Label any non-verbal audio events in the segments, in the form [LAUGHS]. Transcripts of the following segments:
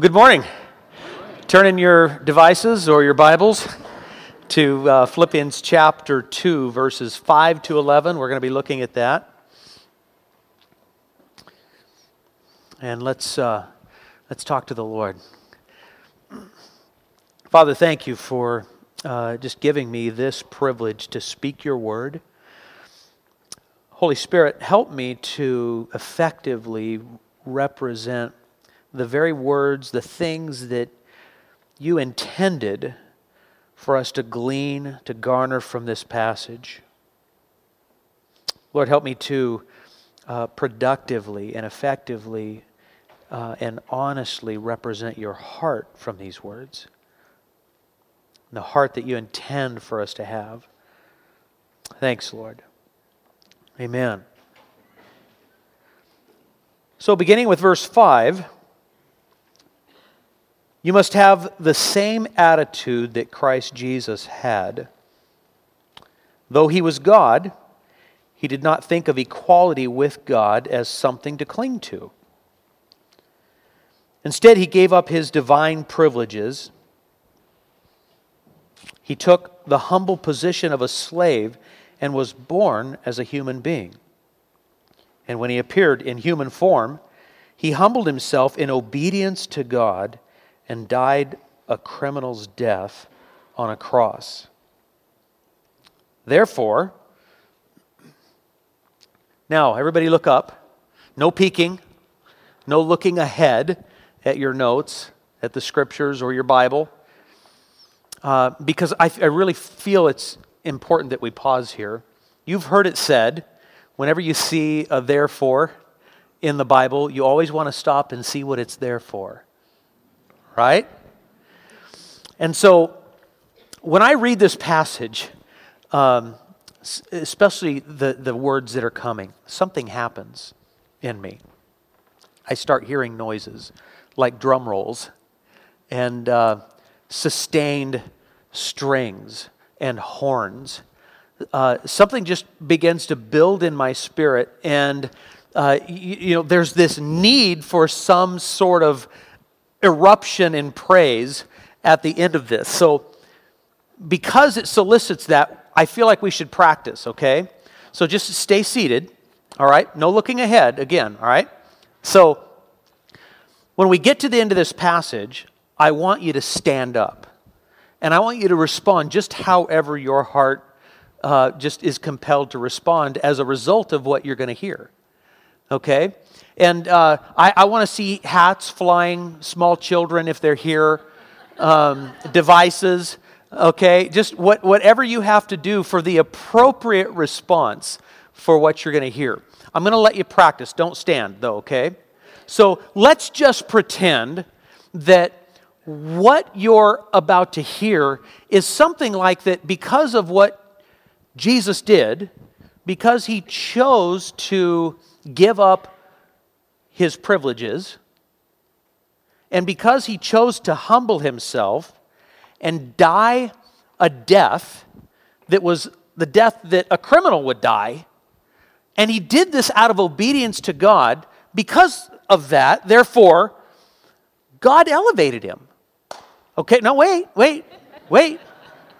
Well, good morning. Turn in your devices or your Bibles to uh, Philippians chapter 2, verses 5 to 11. We're going to be looking at that. And let's, uh, let's talk to the Lord. Father, thank you for uh, just giving me this privilege to speak your word. Holy Spirit, help me to effectively represent the very words, the things that you intended for us to glean, to garner from this passage. Lord, help me to uh, productively and effectively uh, and honestly represent your heart from these words, the heart that you intend for us to have. Thanks, Lord. Amen. So, beginning with verse 5. You must have the same attitude that Christ Jesus had. Though he was God, he did not think of equality with God as something to cling to. Instead, he gave up his divine privileges. He took the humble position of a slave and was born as a human being. And when he appeared in human form, he humbled himself in obedience to God and died a criminal's death on a cross. Therefore, now everybody look up. No peeking, no looking ahead at your notes, at the scriptures or your Bible, uh, because I, I really feel it's important that we pause here. You've heard it said whenever you see a therefore in the Bible, you always want to stop and see what it's there for right? And so when I read this passage, um, especially the, the words that are coming, something happens in me. I start hearing noises like drum rolls and uh, sustained strings and horns. Uh, something just begins to build in my spirit, and uh, you, you know, there's this need for some sort of eruption in praise at the end of this. So, because it solicits that, I feel like we should practice, okay? So, just stay seated, all right? No looking ahead again, all right? So, when we get to the end of this passage, I want you to stand up. And I want you to respond just however your heart uh, just is compelled to respond as a result of what you're going to hear. Okay? And uh, I, I want to see hats flying, small children if they're here, um, devices, okay? Just what, whatever you have to do for the appropriate response for what you're going to hear. I'm going to let you practice. Don't stand, though, okay? So let's just pretend that what you're about to hear is something like that because of what Jesus did, because he chose to give up his privileges. And because he chose to humble himself and die a death that was the death that a criminal would die, and he did this out of obedience to God, because of that, therefore, God elevated him. Okay, no, wait, wait, wait.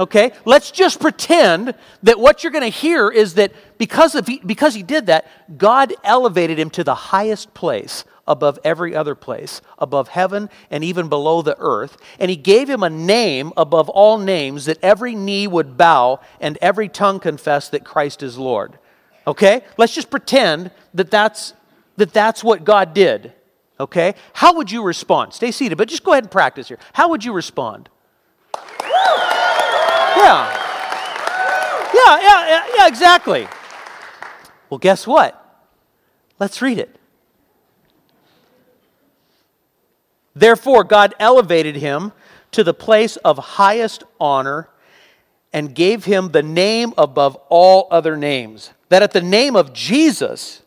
Okay, let's just pretend that what you're going to hear is that because, of he, because he did that, God elevated him to the highest place above every other place, above heaven and even below the earth. And he gave him a name above all names that every knee would bow and every tongue confess that Christ is Lord. Okay? Let's just pretend that that's, that that's what God did. Okay? How would you respond? Stay seated, but just go ahead and practice here. How would you respond? Yeah. Yeah, yeah, yeah, yeah, exactly. Well, guess what? Let's read it. Therefore, God elevated him to the place of highest honor and gave him the name above all other names, that at the name of Jesus,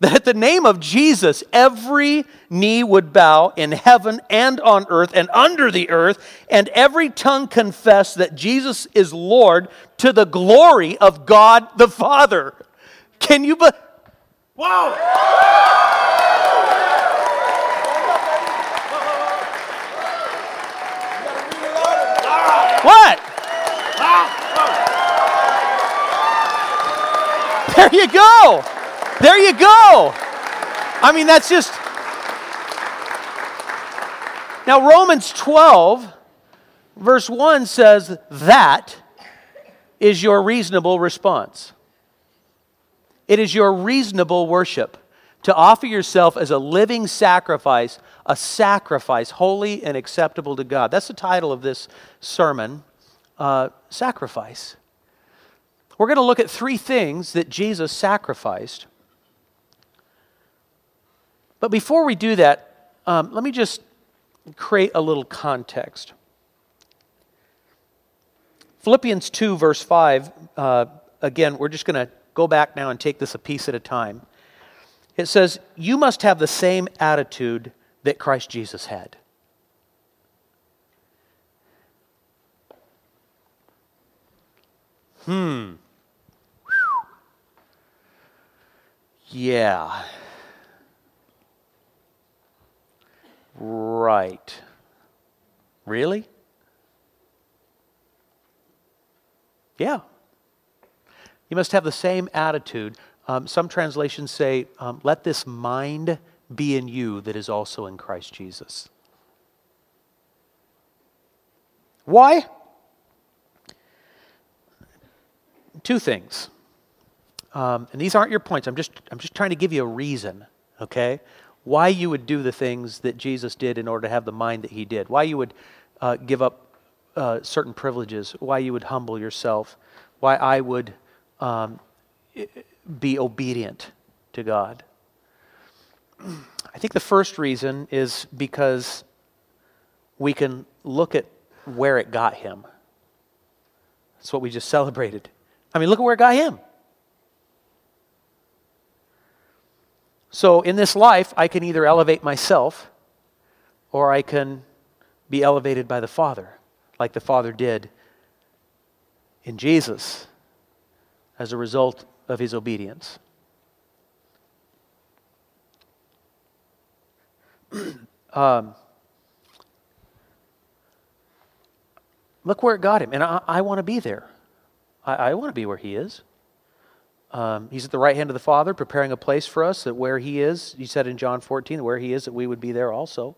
that at the name of Jesus, every knee would bow in heaven and on earth and under the earth, and every tongue confess that Jesus is Lord to the glory of God the Father. Can you but? Be- Whoa! What? There you go. There you go. I mean, that's just. Now, Romans 12, verse 1 says, That is your reasonable response. It is your reasonable worship to offer yourself as a living sacrifice, a sacrifice holy and acceptable to God. That's the title of this sermon uh, Sacrifice. We're going to look at three things that Jesus sacrificed. But before we do that, um, let me just create a little context. Philippians 2, verse 5, uh, again, we're just going to go back now and take this a piece at a time. It says, You must have the same attitude that Christ Jesus had. Hmm. Yeah. Right. Really? Yeah. You must have the same attitude. Um, some translations say, um, let this mind be in you that is also in Christ Jesus. Why? Two things. Um, and these aren't your points. I'm just, I'm just trying to give you a reason, okay? Why you would do the things that Jesus did in order to have the mind that he did. Why you would uh, give up uh, certain privileges. Why you would humble yourself. Why I would um, be obedient to God. I think the first reason is because we can look at where it got him. That's what we just [LAUGHS] celebrated. I mean, look at where it got him. So, in this life, I can either elevate myself or I can be elevated by the Father, like the Father did in Jesus as a result of his obedience. [CLEARS THROAT] um, look where it got him. And I, I want to be there. I, I want to be where he is. Um, he's at the right hand of the Father, preparing a place for us that where he is, he said in John 14, where he is, that we would be there also.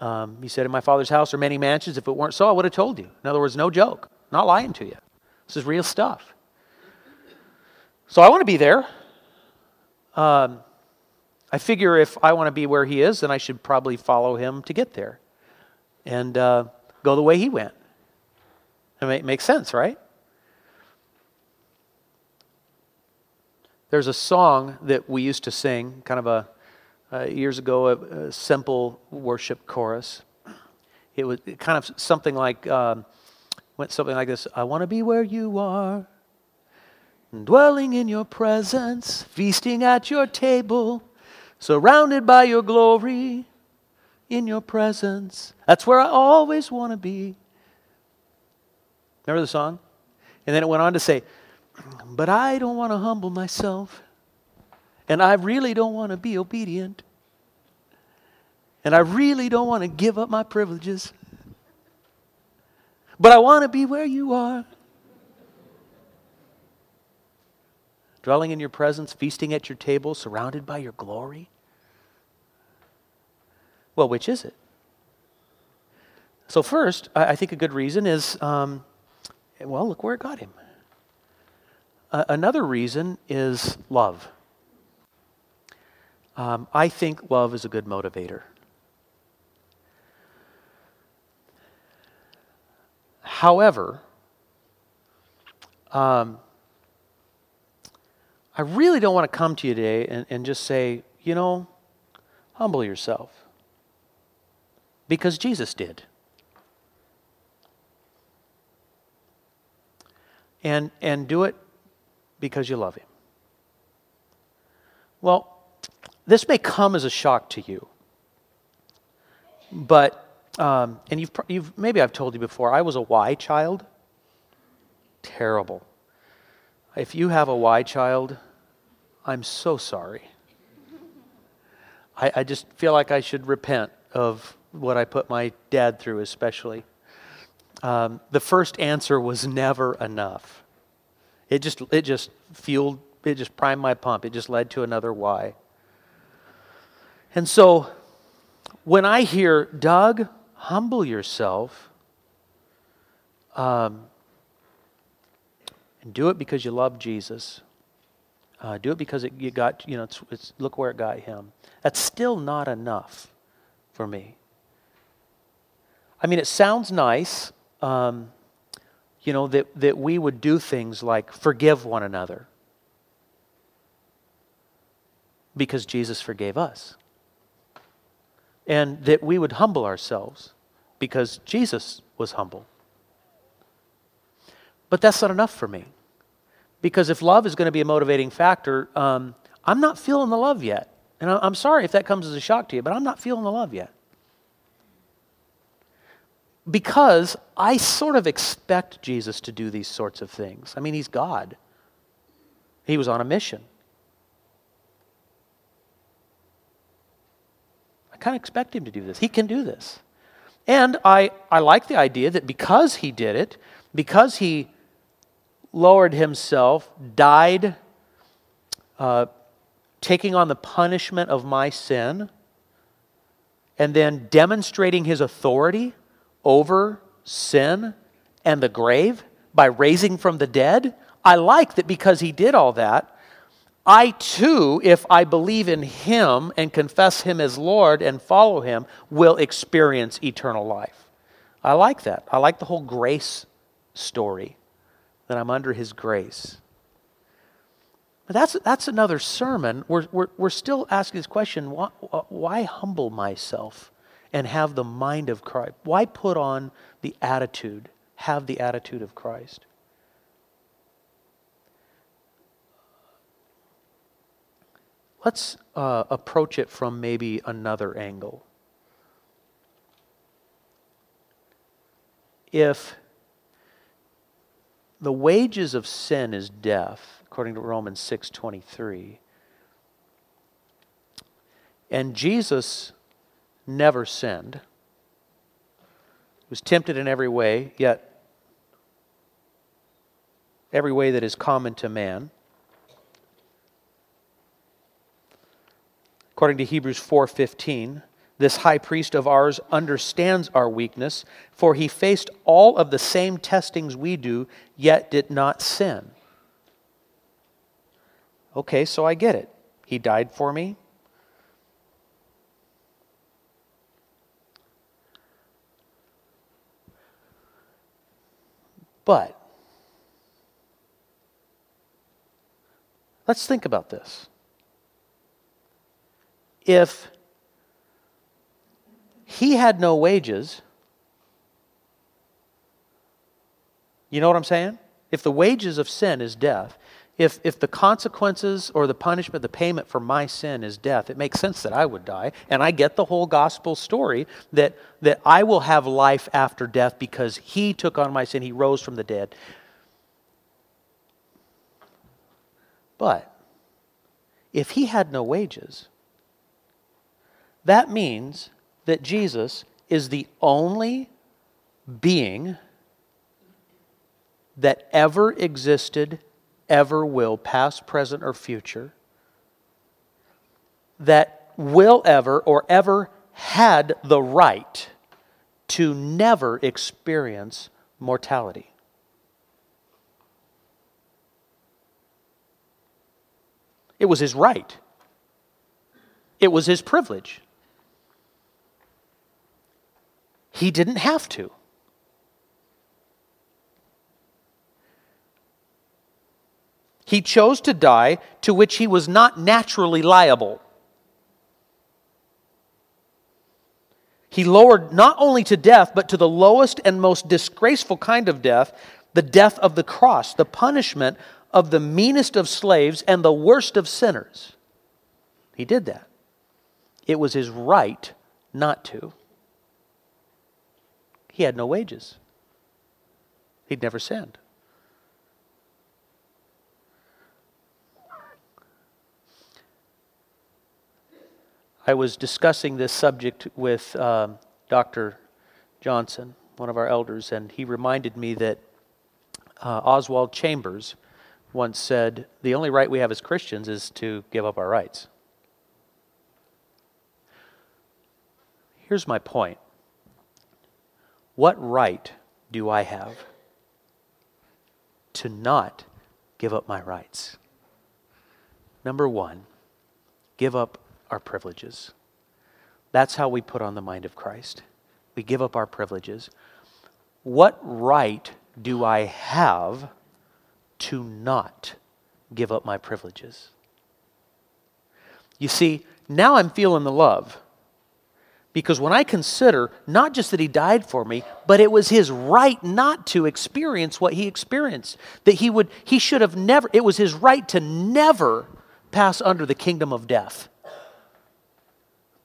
Um, he said, In my Father's house are many mansions. If it weren't so, I would have told you. In other words, no joke, not lying to you. This is real stuff. So I want to be there. Um, I figure if I want to be where he is, then I should probably follow him to get there and uh, go the way he went. It makes sense, right? There's a song that we used to sing, kind of a uh, years ago, a, a, simple worship chorus. It was kind of something like um, went something like this: "I want to be where you are." dwelling in your presence, feasting at your table, surrounded by your glory, in your presence. That's where I always want to be. Remember the song? And then it went on to say, But I don't want to humble myself, and I really don't want to be obedient, and I really don't want to give up my privileges, but I want to be where you are. dwelling in your presence, feasting at your table, surrounded by your glory? Well, which is it? So, first, I think a good reason is um, well, look where it got him. Uh, another reason is love. Um, I think love is a good motivator. However, um, I really don't want to come to you today and, and just say, you know, humble yourself. Because Jesus did. And, and do it because you love Him. Well, this may come as a shock to you. But, um, and you've, you've, maybe I've told you before, I was a Y child. Terrible. If you have a Y child, I'm so sorry. I, I just feel like I should repent of what I put my dad through, especially. Um, the first answer was never enough. It just, it just fueled it just primed my pump. It just led to another why. And so when I hear, Doug, humble yourself, um, and do it because you love Jesus. Uh, do it because it, you got, you know, it's, it's, look where it got him. That's still not enough for me. I mean, it sounds nice, um, you know, that, that we would do things like forgive one another because Jesus forgave us. And that we would humble ourselves because Jesus was humble. But that's not enough for me. Because if love is going to be a motivating factor, um, I'm not feeling the love yet. And I'm sorry if that comes as a shock to you, but I'm not feeling the love yet. Because I sort of expect Jesus to do these sorts of things. I mean, he's God, he was on a mission. I kind of expect him to do this. He can do this. And I, I like the idea that because he did it, because he lowered himself, died, uh, taking on the punishment of my sin, and then demonstrating his authority over sin and the grave by raising from the dead. I like that because he did all that, I too, if I believe in him and confess him as Lord and follow him, will experience eternal life. I like that. I like the whole grace story that I'm under His grace. But that's, that's another sermon. We're, we're, we're still asking this question why, why humble myself and have the mind of Christ? Why put on the attitude, have the attitude of Christ? Let's uh, approach it from maybe another angle. If the wages of sin is death, according to Romans 6:23. And Jesus never sinned. Was tempted in every way, yet every way that is common to man. According to Hebrews 4:15, this high priest of ours understands our weakness, for he faced all of the same testings we do, yet did not sin. Okay, so I get it. He died for me. But let's think about this. If he had no wages. You know what I'm saying? If the wages of sin is death, if, if the consequences or the punishment, the payment for my sin is death, it makes sense that I would die. And I get the whole gospel story that, that I will have life after death because he took on my sin, he rose from the dead. But if he had no wages, that means that Jesus is the only being that ever existed, ever will, past, present, or future, that will ever or ever had the right to never experience mortality. It was his right. It was his privilege. He didn't have to. He chose to die to which he was not naturally liable. He lowered not only to death, but to the lowest and most disgraceful kind of death, the death of the cross, the punishment of the meanest of slaves and the worst of sinners. He did that. It was his right not to. He had no wages, he'd never sinned. I was discussing this subject with um, Dr. Johnson, one of our elders, and he reminded me that uh, Oswald Chambers once said the only right we have as Christians is to give up our rights. Here's my point What right do I have to not give up my rights? Number one, give up our privileges. That's how we put on the mind of Christ. We give up our privileges. What right do I have to not give up my privileges? You see, now I'm feeling the love. Because when I consider not just that he died for me, but it was his right not to experience what he experienced, that he would he should have never it was his right to never pass under the kingdom of death.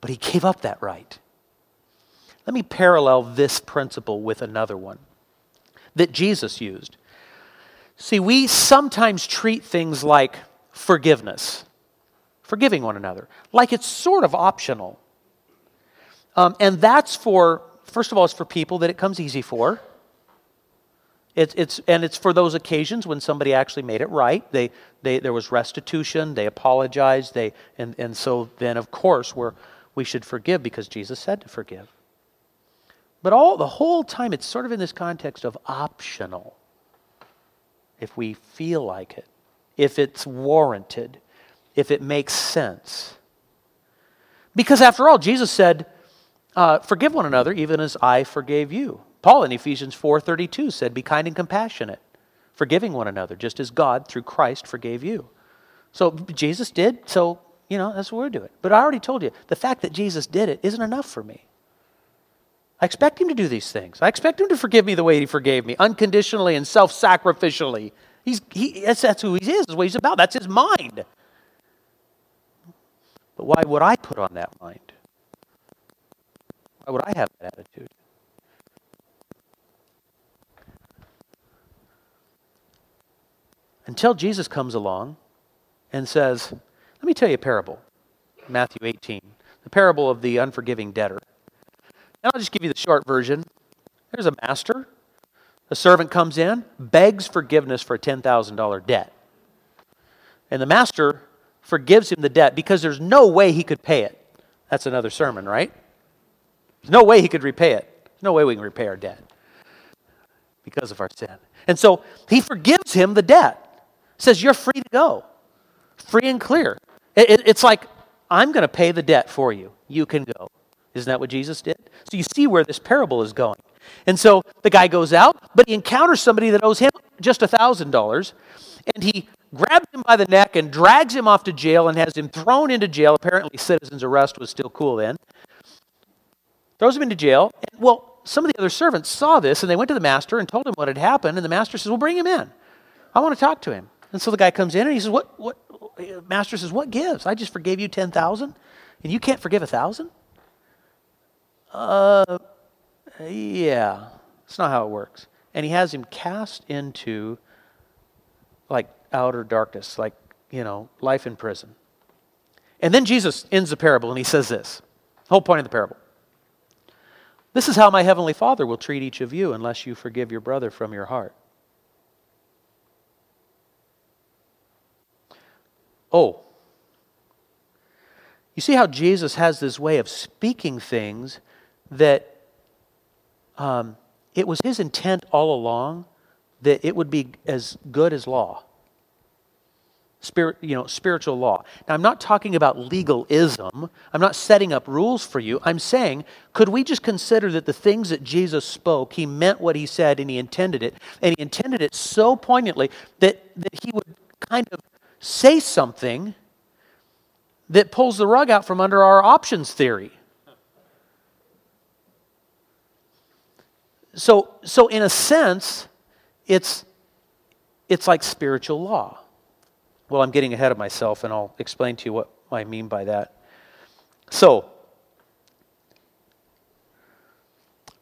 But he gave up that right. Let me parallel this principle with another one that Jesus used. See, we sometimes treat things like forgiveness, forgiving one another, like it's sort of optional. Um, and that's for, first of all, it's for people that it comes easy for. It's, it's, and it's for those occasions when somebody actually made it right. They, they, there was restitution, they apologized, they, and, and so then, of course, we're, we should forgive because Jesus said to forgive. But all the whole time, it's sort of in this context of optional. If we feel like it, if it's warranted, if it makes sense. Because after all, Jesus said, uh, "Forgive one another, even as I forgave you." Paul in Ephesians four thirty two said, "Be kind and compassionate, forgiving one another, just as God through Christ forgave you." So Jesus did. So you know that's what we're doing. But I already told you the fact that Jesus did it isn't enough for me. I expect him to do these things. I expect him to forgive me the way he forgave me, unconditionally and self sacrificially. He's, he, that's, that's who he is, that's what he's about. That's his mind. But why would I put on that mind? Why would I have that attitude? Until Jesus comes along and says, Let me tell you a parable. Matthew 18, the parable of the unforgiving debtor. And I'll just give you the short version. There's a master. A servant comes in, begs forgiveness for a $10,000 debt. And the master forgives him the debt because there's no way he could pay it. That's another sermon, right? There's no way he could repay it. There's no way we can repay our debt because of our sin. And so he forgives him the debt. Says, You're free to go, free and clear. It, it, it's like, I'm going to pay the debt for you. You can go. Isn't that what Jesus did? So you see where this parable is going. And so the guy goes out, but he encounters somebody that owes him just a $1,000, and he grabs him by the neck and drags him off to jail and has him thrown into jail. Apparently, citizen's arrest was still cool then. Throws him into jail. And, well, some of the other servants saw this, and they went to the master and told him what had happened, and the master says, Well, bring him in. I want to talk to him. And so the guy comes in and he says, What, what, master says, What gives? I just forgave you 10,000, and you can't forgive a 1,000? Uh, yeah, it's not how it works. And he has him cast into like outer darkness, like, you know, life in prison. And then Jesus ends the parable and he says this whole point of the parable. This is how my heavenly Father will treat each of you unless you forgive your brother from your heart. Oh, you see how Jesus has this way of speaking things that um, it was his intent all along that it would be as good as law. Spirit, you know, spiritual law. Now, I'm not talking about legalism. I'm not setting up rules for you. I'm saying, could we just consider that the things that Jesus spoke, he meant what he said and he intended it, and he intended it so poignantly that, that he would kind of say something that pulls the rug out from under our options theory. So, so in a sense, it's, it's like spiritual law. Well, I'm getting ahead of myself, and I'll explain to you what I mean by that. So,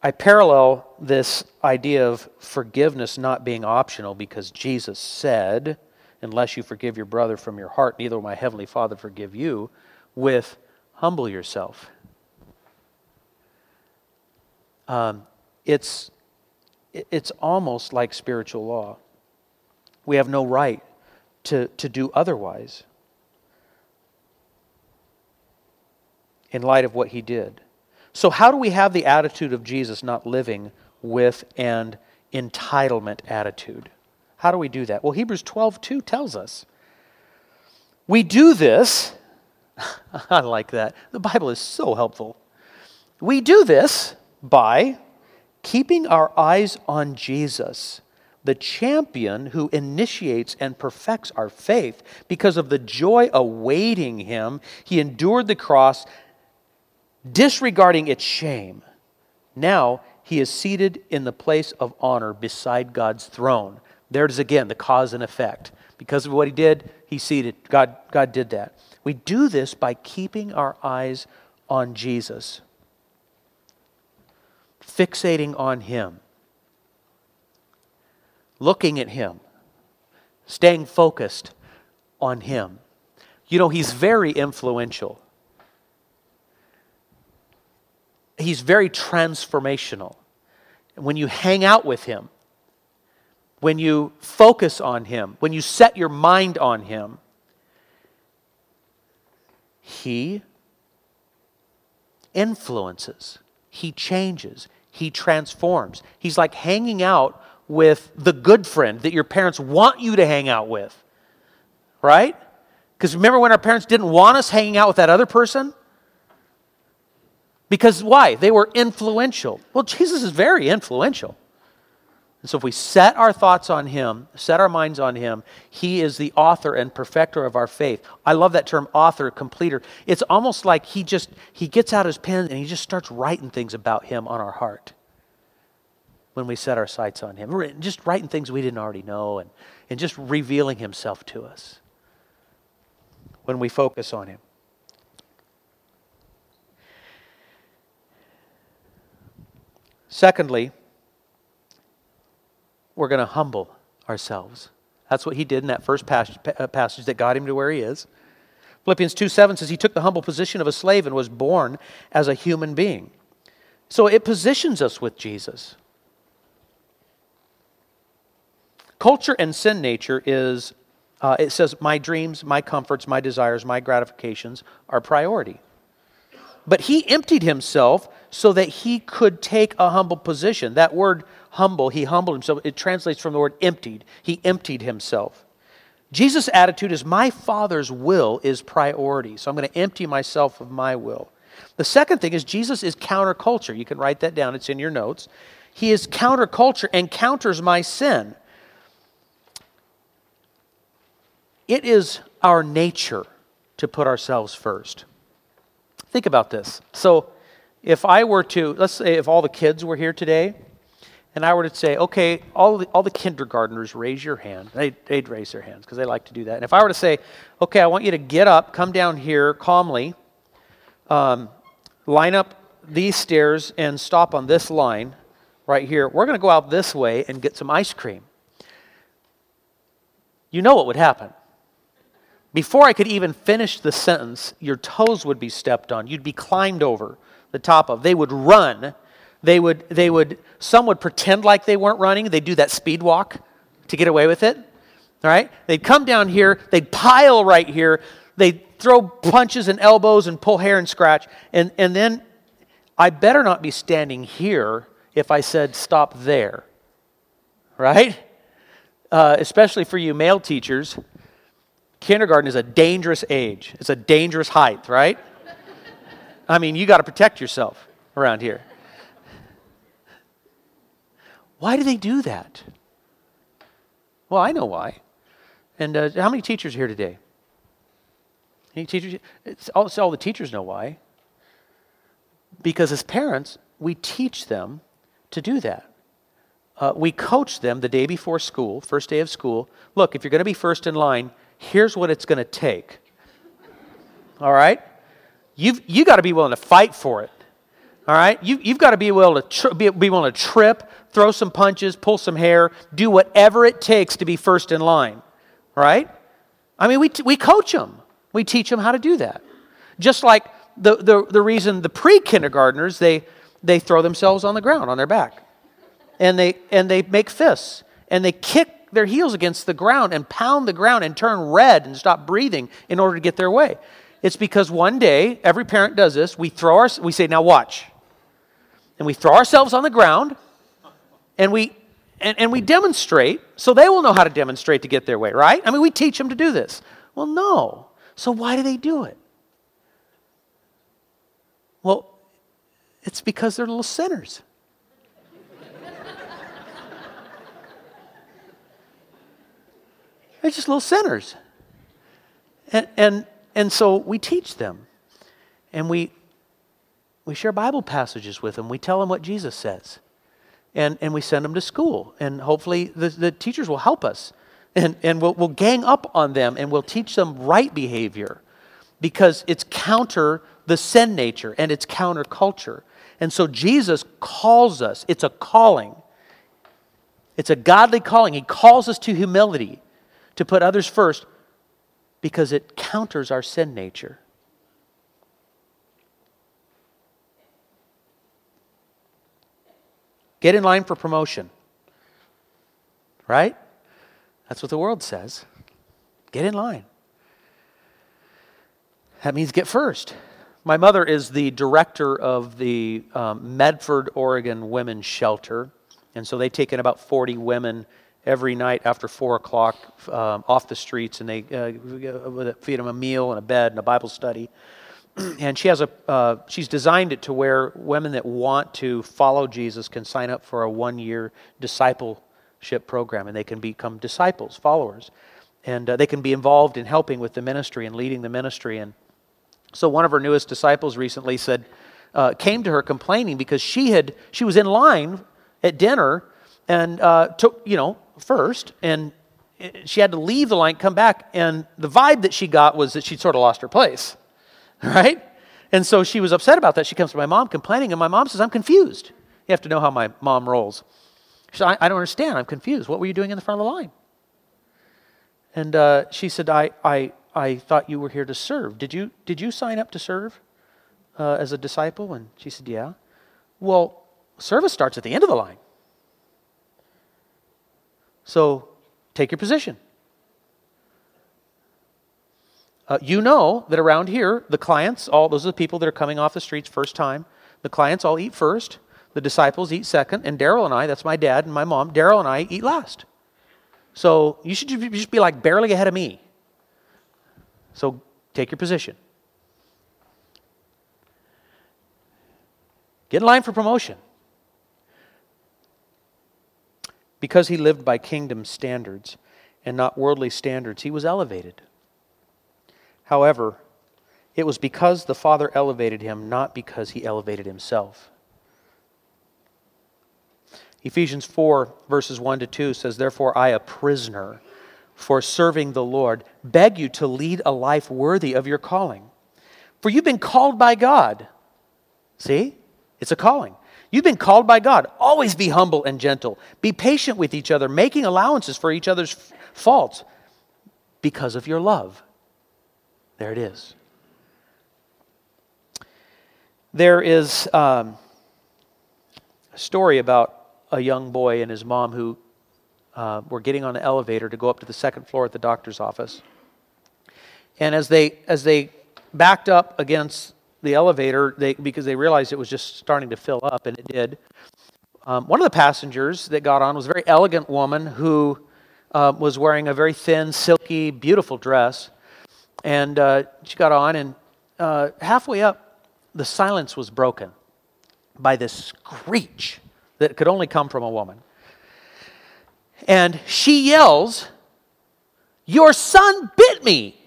I parallel this idea of forgiveness not being optional because Jesus said, Unless you forgive your brother from your heart, neither will my heavenly Father forgive you, with humble yourself. Um, it's, it's almost like spiritual law. We have no right to, to do otherwise in light of what he did. So, how do we have the attitude of Jesus not living with an entitlement attitude? How do we do that? Well, Hebrews 12 2 tells us. We do this, [LAUGHS] I like that. The Bible is so helpful. We do this by keeping our eyes on Jesus the champion who initiates and perfects our faith. Because of the joy awaiting him, he endured the cross, disregarding its shame. Now he is seated in the place of honor beside God's throne. There it is again, the cause and effect. Because of what he did, he seated. God, God did that. We do this by keeping our eyes on Jesus, fixating on him looking at Him, staying focused on Him. You know, He's very influential, He's very transformational. When you hang out with Him, when you focus on Him, when you set your mind on Him, He influences, He changes, He transforms. He's like hanging out with the good friend that your parents want you to hang out with. Right? Because remember when our parents didn't want us hanging out with that other person? Because why? They were influential. Well, Jesus is very influential. And so if we set our thoughts on Him, set our minds on Him, He is the author and perfecter of our faith. I love that term, author, completer. It's almost like He just, He gets out His pen and He just starts writing things about Him on our heart when we set our sights on Him. Just writing things we didn't already know and, and just revealing Himself to us when we focus on Him. Secondly, we're going to humble ourselves. That's what he did in that first passage, uh, passage that got him to where he is. Philippians 2 7 says he took the humble position of a slave and was born as a human being. So it positions us with Jesus. Culture and sin nature is, uh, it says, my dreams, my comforts, my desires, my gratifications are priority. But he emptied himself so that he could take a humble position. That word humble, he humbled himself, it translates from the word emptied. He emptied himself. Jesus' attitude is, My Father's will is priority, so I'm going to empty myself of my will. The second thing is, Jesus is counterculture. You can write that down, it's in your notes. He is counterculture and counters my sin. It is our nature to put ourselves first. Think about this. So, if I were to, let's say, if all the kids were here today, and I were to say, okay, all the, all the kindergartners raise your hand. They'd, they'd raise their hands because they like to do that. And if I were to say, okay, I want you to get up, come down here calmly, um, line up these stairs, and stop on this line right here, we're going to go out this way and get some ice cream. You know what would happen. Before I could even finish the sentence, your toes would be stepped on. You'd be climbed over the top of. They would run. They would, they would, some would pretend like they weren't running. They'd do that speed walk to get away with it. All right? They'd come down here. They'd pile right here. They'd throw punches and elbows and pull hair and scratch. And, and then I better not be standing here if I said stop there. Right? Uh, especially for you male teachers kindergarten is a dangerous age. It's a dangerous height, right? I mean, you got to protect yourself around here. Why do they do that? Well, I know why. And uh, how many teachers here today? Any teachers? All, all the teachers know why. Because as parents, we teach them to do that. Uh, we coach them the day before school, first day of school. Look, if you're going to be first in line, here's what it's going to take. All right? You've you got to be willing to fight for it. All right? You, you've got to be willing to, tri- be, be willing to trip, throw some punches, pull some hair, do whatever it takes to be first in line. Right? I mean, we, t- we coach them, we teach them how to do that. Just like the, the, the reason the pre kindergartners, they, they throw themselves on the ground on their back and they, and they make fists and they kick kick their heels against the ground and pound the ground and turn red and stop breathing in order to get their way. It's because one day, every parent does this. We throw our, we say, now watch. And we throw ourselves on the ground and we, and, and we demonstrate so they will know how to demonstrate to get their way, right? I mean, we teach them to do this. Well, no. So why do they do it? Well, it's because they're little sinners. they're just little sinners. And, and, and so we teach them. And we, we share Bible passages with them. We tell them what Jesus says. And, and we send them to school. And hopefully the, the teachers will help us. And, and we'll, we'll gang up on them and we'll teach them right behavior because it's counter the sin nature and it's counterculture. And so Jesus calls us, it's a calling. It's a godly calling. He calls us to humility, to put others first, because it counters our sin nature. Get in line for promotion. Right? That's what the world says. Get in line. That means get first. My mother is the director of the um, Medford, Oregon Women's Shelter. And so they take in about 40 women every night after 4 o'clock um, off the streets, and they uh, feed them a meal and a bed and a Bible study. [CLEARS THROAT] and she has a, uh, she's designed it to where women that want to follow Jesus can sign up for a one year discipleship program, and they can become disciples, followers. And uh, they can be involved in helping with the ministry and leading the ministry. And so one of her newest disciples recently said, uh, came to her complaining because she had she was in line at dinner and uh, took you know first and she had to leave the line come back and the vibe that she got was that she'd sort of lost her place [LAUGHS] right and so she was upset about that she comes to my mom complaining and my mom says i'm confused you have to know how my mom rolls she said i, I don't understand i'm confused what were you doing in the front of the line and uh, she said I, I I thought you were here to serve. Did you, did you sign up to serve uh, as a disciple? And she said, Yeah. Well, service starts at the end of the line. So take your position. Uh, you know that around here, the clients, all those are the people that are coming off the streets first time. The clients all eat first, the disciples eat second, and Daryl and I, that's my dad and my mom, Daryl and I eat last. So you should just be like barely ahead of me. So take your position. Get in line for promotion. Because he lived by kingdom standards and not worldly standards, he was elevated. However, it was because the Father elevated him, not because he elevated himself. Ephesians 4, verses 1 to 2 says, Therefore, I, a prisoner, for serving the Lord, beg you to lead a life worthy of your calling. For you've been called by God. See? It's a calling. You've been called by God. Always be humble and gentle. Be patient with each other, making allowances for each other's faults because of your love. There it is. There is um, a story about a young boy and his mom who uh, were getting on the elevator to go up to the second floor at the doctor's office. And as they, as they backed up against the elevator, they, because they realized it was just starting to fill up, and it did, um, one of the passengers that got on was a very elegant woman who uh, was wearing a very thin, silky, beautiful dress. And uh, she got on, and uh, halfway up, the silence was broken by this screech that could only come from a woman. And she yells, Your son bit me.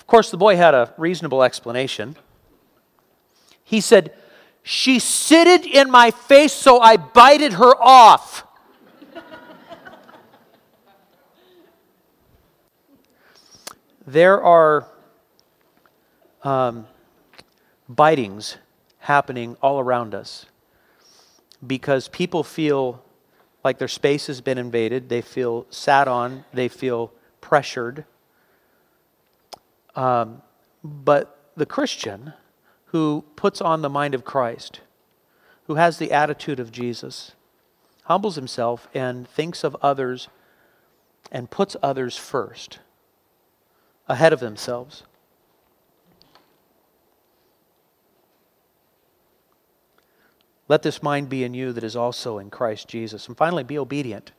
Of course, the boy had a reasonable explanation. He said, She sitted in my face, so I bited her off. There are um, bitings happening all around us because people feel like their space has been invaded, they feel sat on, they feel pressured. Um, but the Christian who puts on the mind of Christ, who has the attitude of Jesus, humbles himself and thinks of others and puts others first, ahead of themselves. Let this mind be in you that is also in Christ Jesus. And finally, be obedient.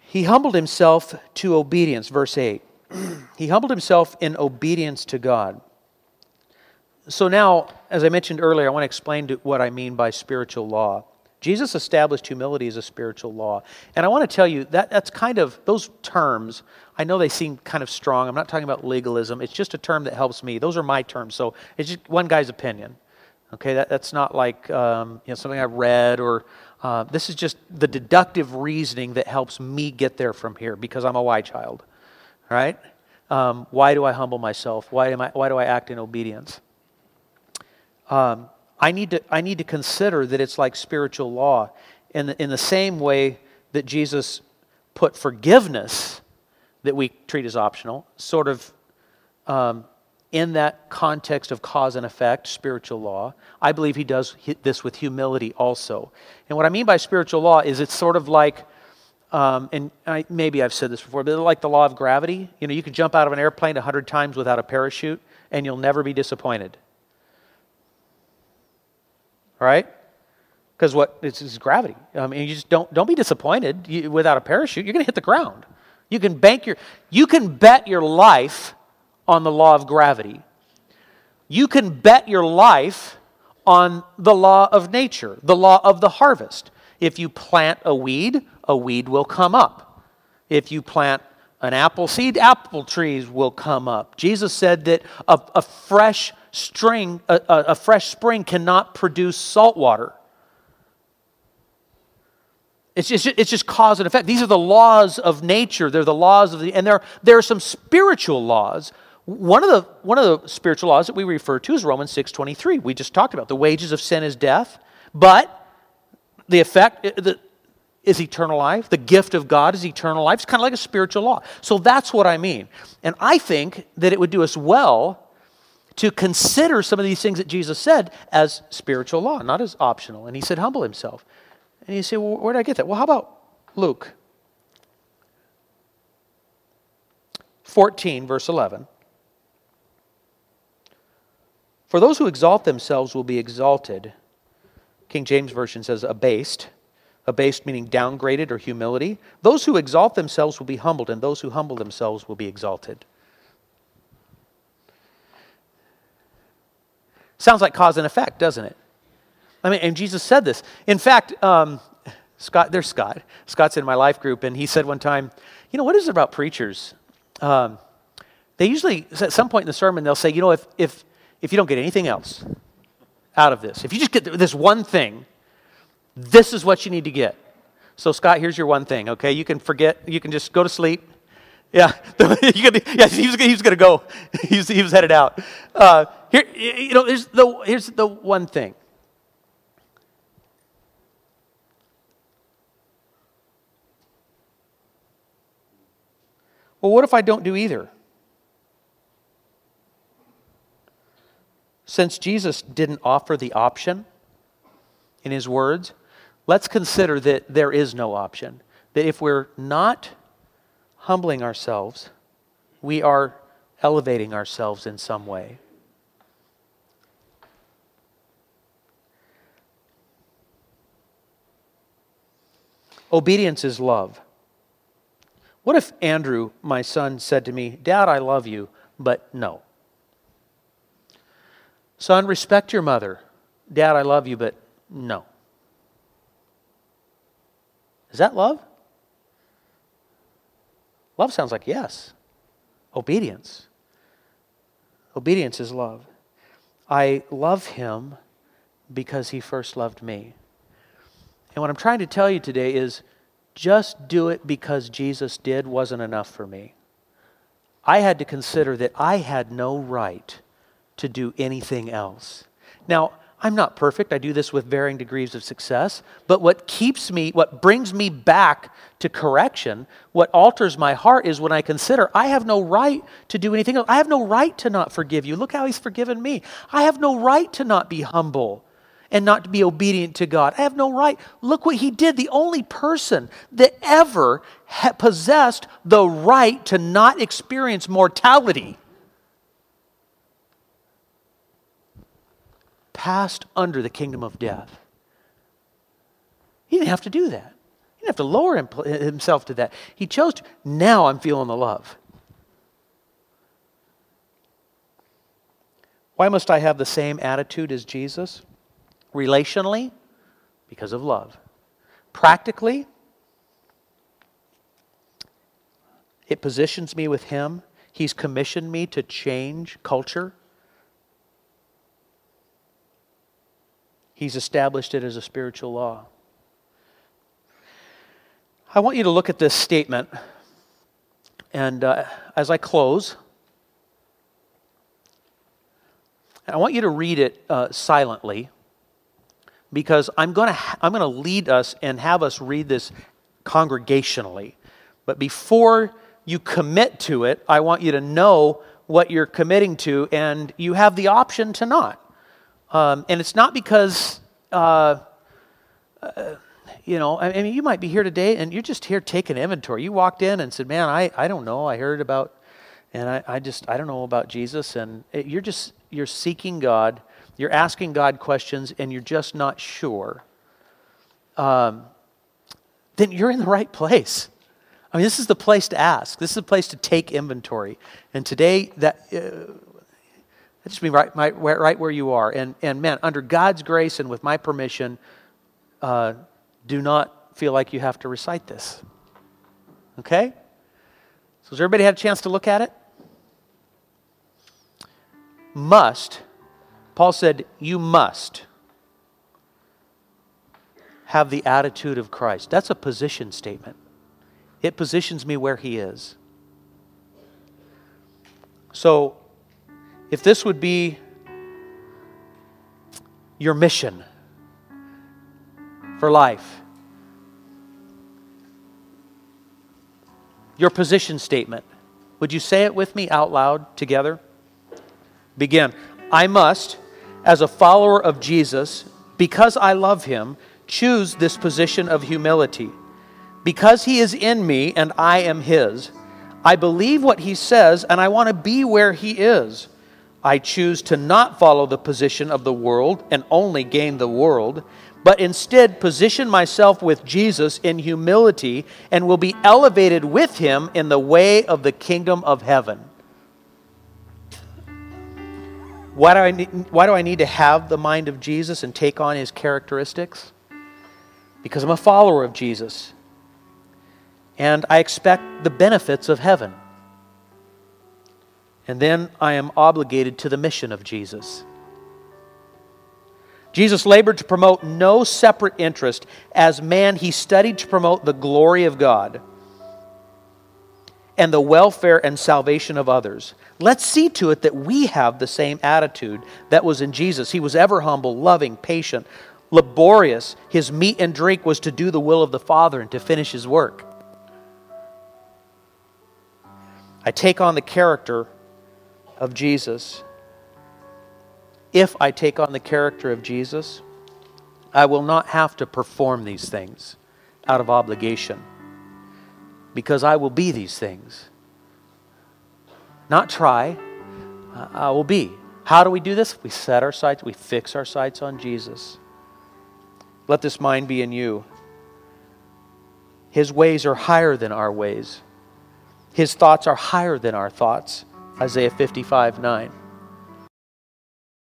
He humbled himself to obedience, verse 8. [CLEARS THROAT] he humbled himself in obedience to God. So now, as I mentioned earlier, I want to explain to what I mean by spiritual law. Jesus established humility as a spiritual law. And I want to tell you that that's kind of, those terms, I know they seem kind of strong. I'm not talking about legalism. It's just a term that helps me. Those are my terms. So it's just one guy's opinion. Okay, that, that's not like um, you know, something I read or uh, this is just the deductive reasoning that helps me get there from here because I'm a why child, right? Um, why do I humble myself? Why, am I, why do I act in obedience? Um, I, need to, I need to consider that it's like spiritual law in the, in the same way that Jesus put forgiveness that we treat as optional, sort of um, in that context of cause and effect, spiritual law. I believe he does this with humility also. And what I mean by spiritual law is it's sort of like, um, and I, maybe I've said this before, but like the law of gravity. You know, you could jump out of an airplane a hundred times without a parachute, and you'll never be disappointed. Right? Because what it's, it's gravity. I mean, you just don't don't be disappointed you, without a parachute. You're going to hit the ground. You can bank your you can bet your life on the law of gravity. You can bet your life on the law of nature, the law of the harvest. If you plant a weed, a weed will come up. If you plant an apple seed, apple trees will come up. Jesus said that a, a fresh string, a, a, a fresh spring cannot produce salt water. It's just, it's just cause and effect. These are the laws of nature. They're the laws of the, and there, there are some spiritual laws one of the one of the spiritual laws that we refer to is Romans 6:23. We just talked about the wages of sin is death, but the effect is eternal life. The gift of God is eternal life. It's kind of like a spiritual law. So that's what I mean. And I think that it would do us well to consider some of these things that Jesus said as spiritual law, not as optional. And he said, humble himself. And you say, well, where did I get that? Well, how about Luke 14, verse 11? For those who exalt themselves will be exalted. King James Version says abased. Abased meaning downgraded or humility. Those who exalt themselves will be humbled, and those who humble themselves will be exalted. Sounds like cause and effect, doesn't it? I mean, and Jesus said this. In fact, um, Scott, there's Scott. Scott's in my life group, and he said one time, you know, what is it about preachers? Um, they usually, at some point in the sermon, they'll say, you know, if, if, if you don't get anything else out of this, if you just get this one thing, this is what you need to get. So, Scott, here's your one thing, okay? You can forget, you can just go to sleep. Yeah, [LAUGHS] yeah he was, he was going to go. [LAUGHS] He was, he was headed out. Uh, here, you know, here's the, here's the one thing. Well, what if I don't do either? Since Jesus didn't offer the option in his words, let's consider that there is no option. That if we're not humbling ourselves, we are elevating ourselves in some way. Obedience is love. What if Andrew, my son, said to me, Dad, I love you, but no? Son, respect your mother. Dad, I love you, but no. Is that love? Love sounds like yes. Obedience. Obedience is love. I love him because he first loved me. And what I'm trying to tell you today is just do it because Jesus did wasn't enough for me. I had to consider that I had no right to do anything else. Now, I'm not perfect. I do this with varying degrees of success. But what keeps me, what brings me back to correction, what alters my heart is when I consider I have no right to do anything else. I have no right to not forgive you. Look how he's forgiven me. I have no right to not be humble and not to be obedient to God. I have no right. Look what he did. The only person that ever possessed the right to not experience mortality passed under the kingdom of death. He didn't have to do that. He didn't have to lower himself to that. He chose to. Now I'm feeling the love. Why must I have the same attitude as Jesus? Relationally, because of love. Practically, it positions me with Him. He's commissioned me to change culture. He's established it as a spiritual law. I want you to look at this statement, and uh, as I close, I want you to read it uh, silently because I'm going to I'm going to lead us and have us read this congregationally. But before you commit to it, I want you to know what you're committing to, and you have the option to not. Um, and it's not because, uh, uh, you know, I mean, you might be here today and you're just here taking inventory. You walked in and said, Man, I, I don't know. I heard about, and I, I just, I don't know about Jesus. And it, you're just, you're seeking God you're asking God questions and you're just not sure, um, then you're in the right place. I mean, this is the place to ask. This is the place to take inventory. And today, that uh, just be right, right, right where you are. And, and man, under God's grace and with my permission, uh, do not feel like you have to recite this. Okay? So, has everybody had a chance to look at it? Must Paul said, You must have the attitude of Christ. That's a position statement. It positions me where he is. So, if this would be your mission for life, your position statement, would you say it with me out loud together? Begin. I must as a follower of Jesus, because I love him, choose this position of humility. Because he is in me and I am his, I believe what he says and I want to be where he is. I choose to not follow the position of the world and only gain the world, but instead position myself with Jesus in humility and will be elevated with him in the way of the kingdom of heaven. Why do, I need, why do I need to have the mind of Jesus and take on his characteristics? Because I'm a follower of Jesus. And I expect the benefits of heaven. And then I am obligated to the mission of Jesus. Jesus labored to promote no separate interest. As man, he studied to promote the glory of God and the welfare and salvation of others. Let's see to it that we have the same attitude that was in Jesus. He was ever humble, loving, patient, laborious. His meat and drink was to do the will of the Father and to finish his work. I take on the character of Jesus. If I take on the character of Jesus, I will not have to perform these things out of obligation because I will be these things. Not try, I will be. How do we do this? We set our sights, we fix our sights on Jesus. Let this mind be in you. His ways are higher than our ways. His thoughts are higher than our thoughts. Isaiah 55 9.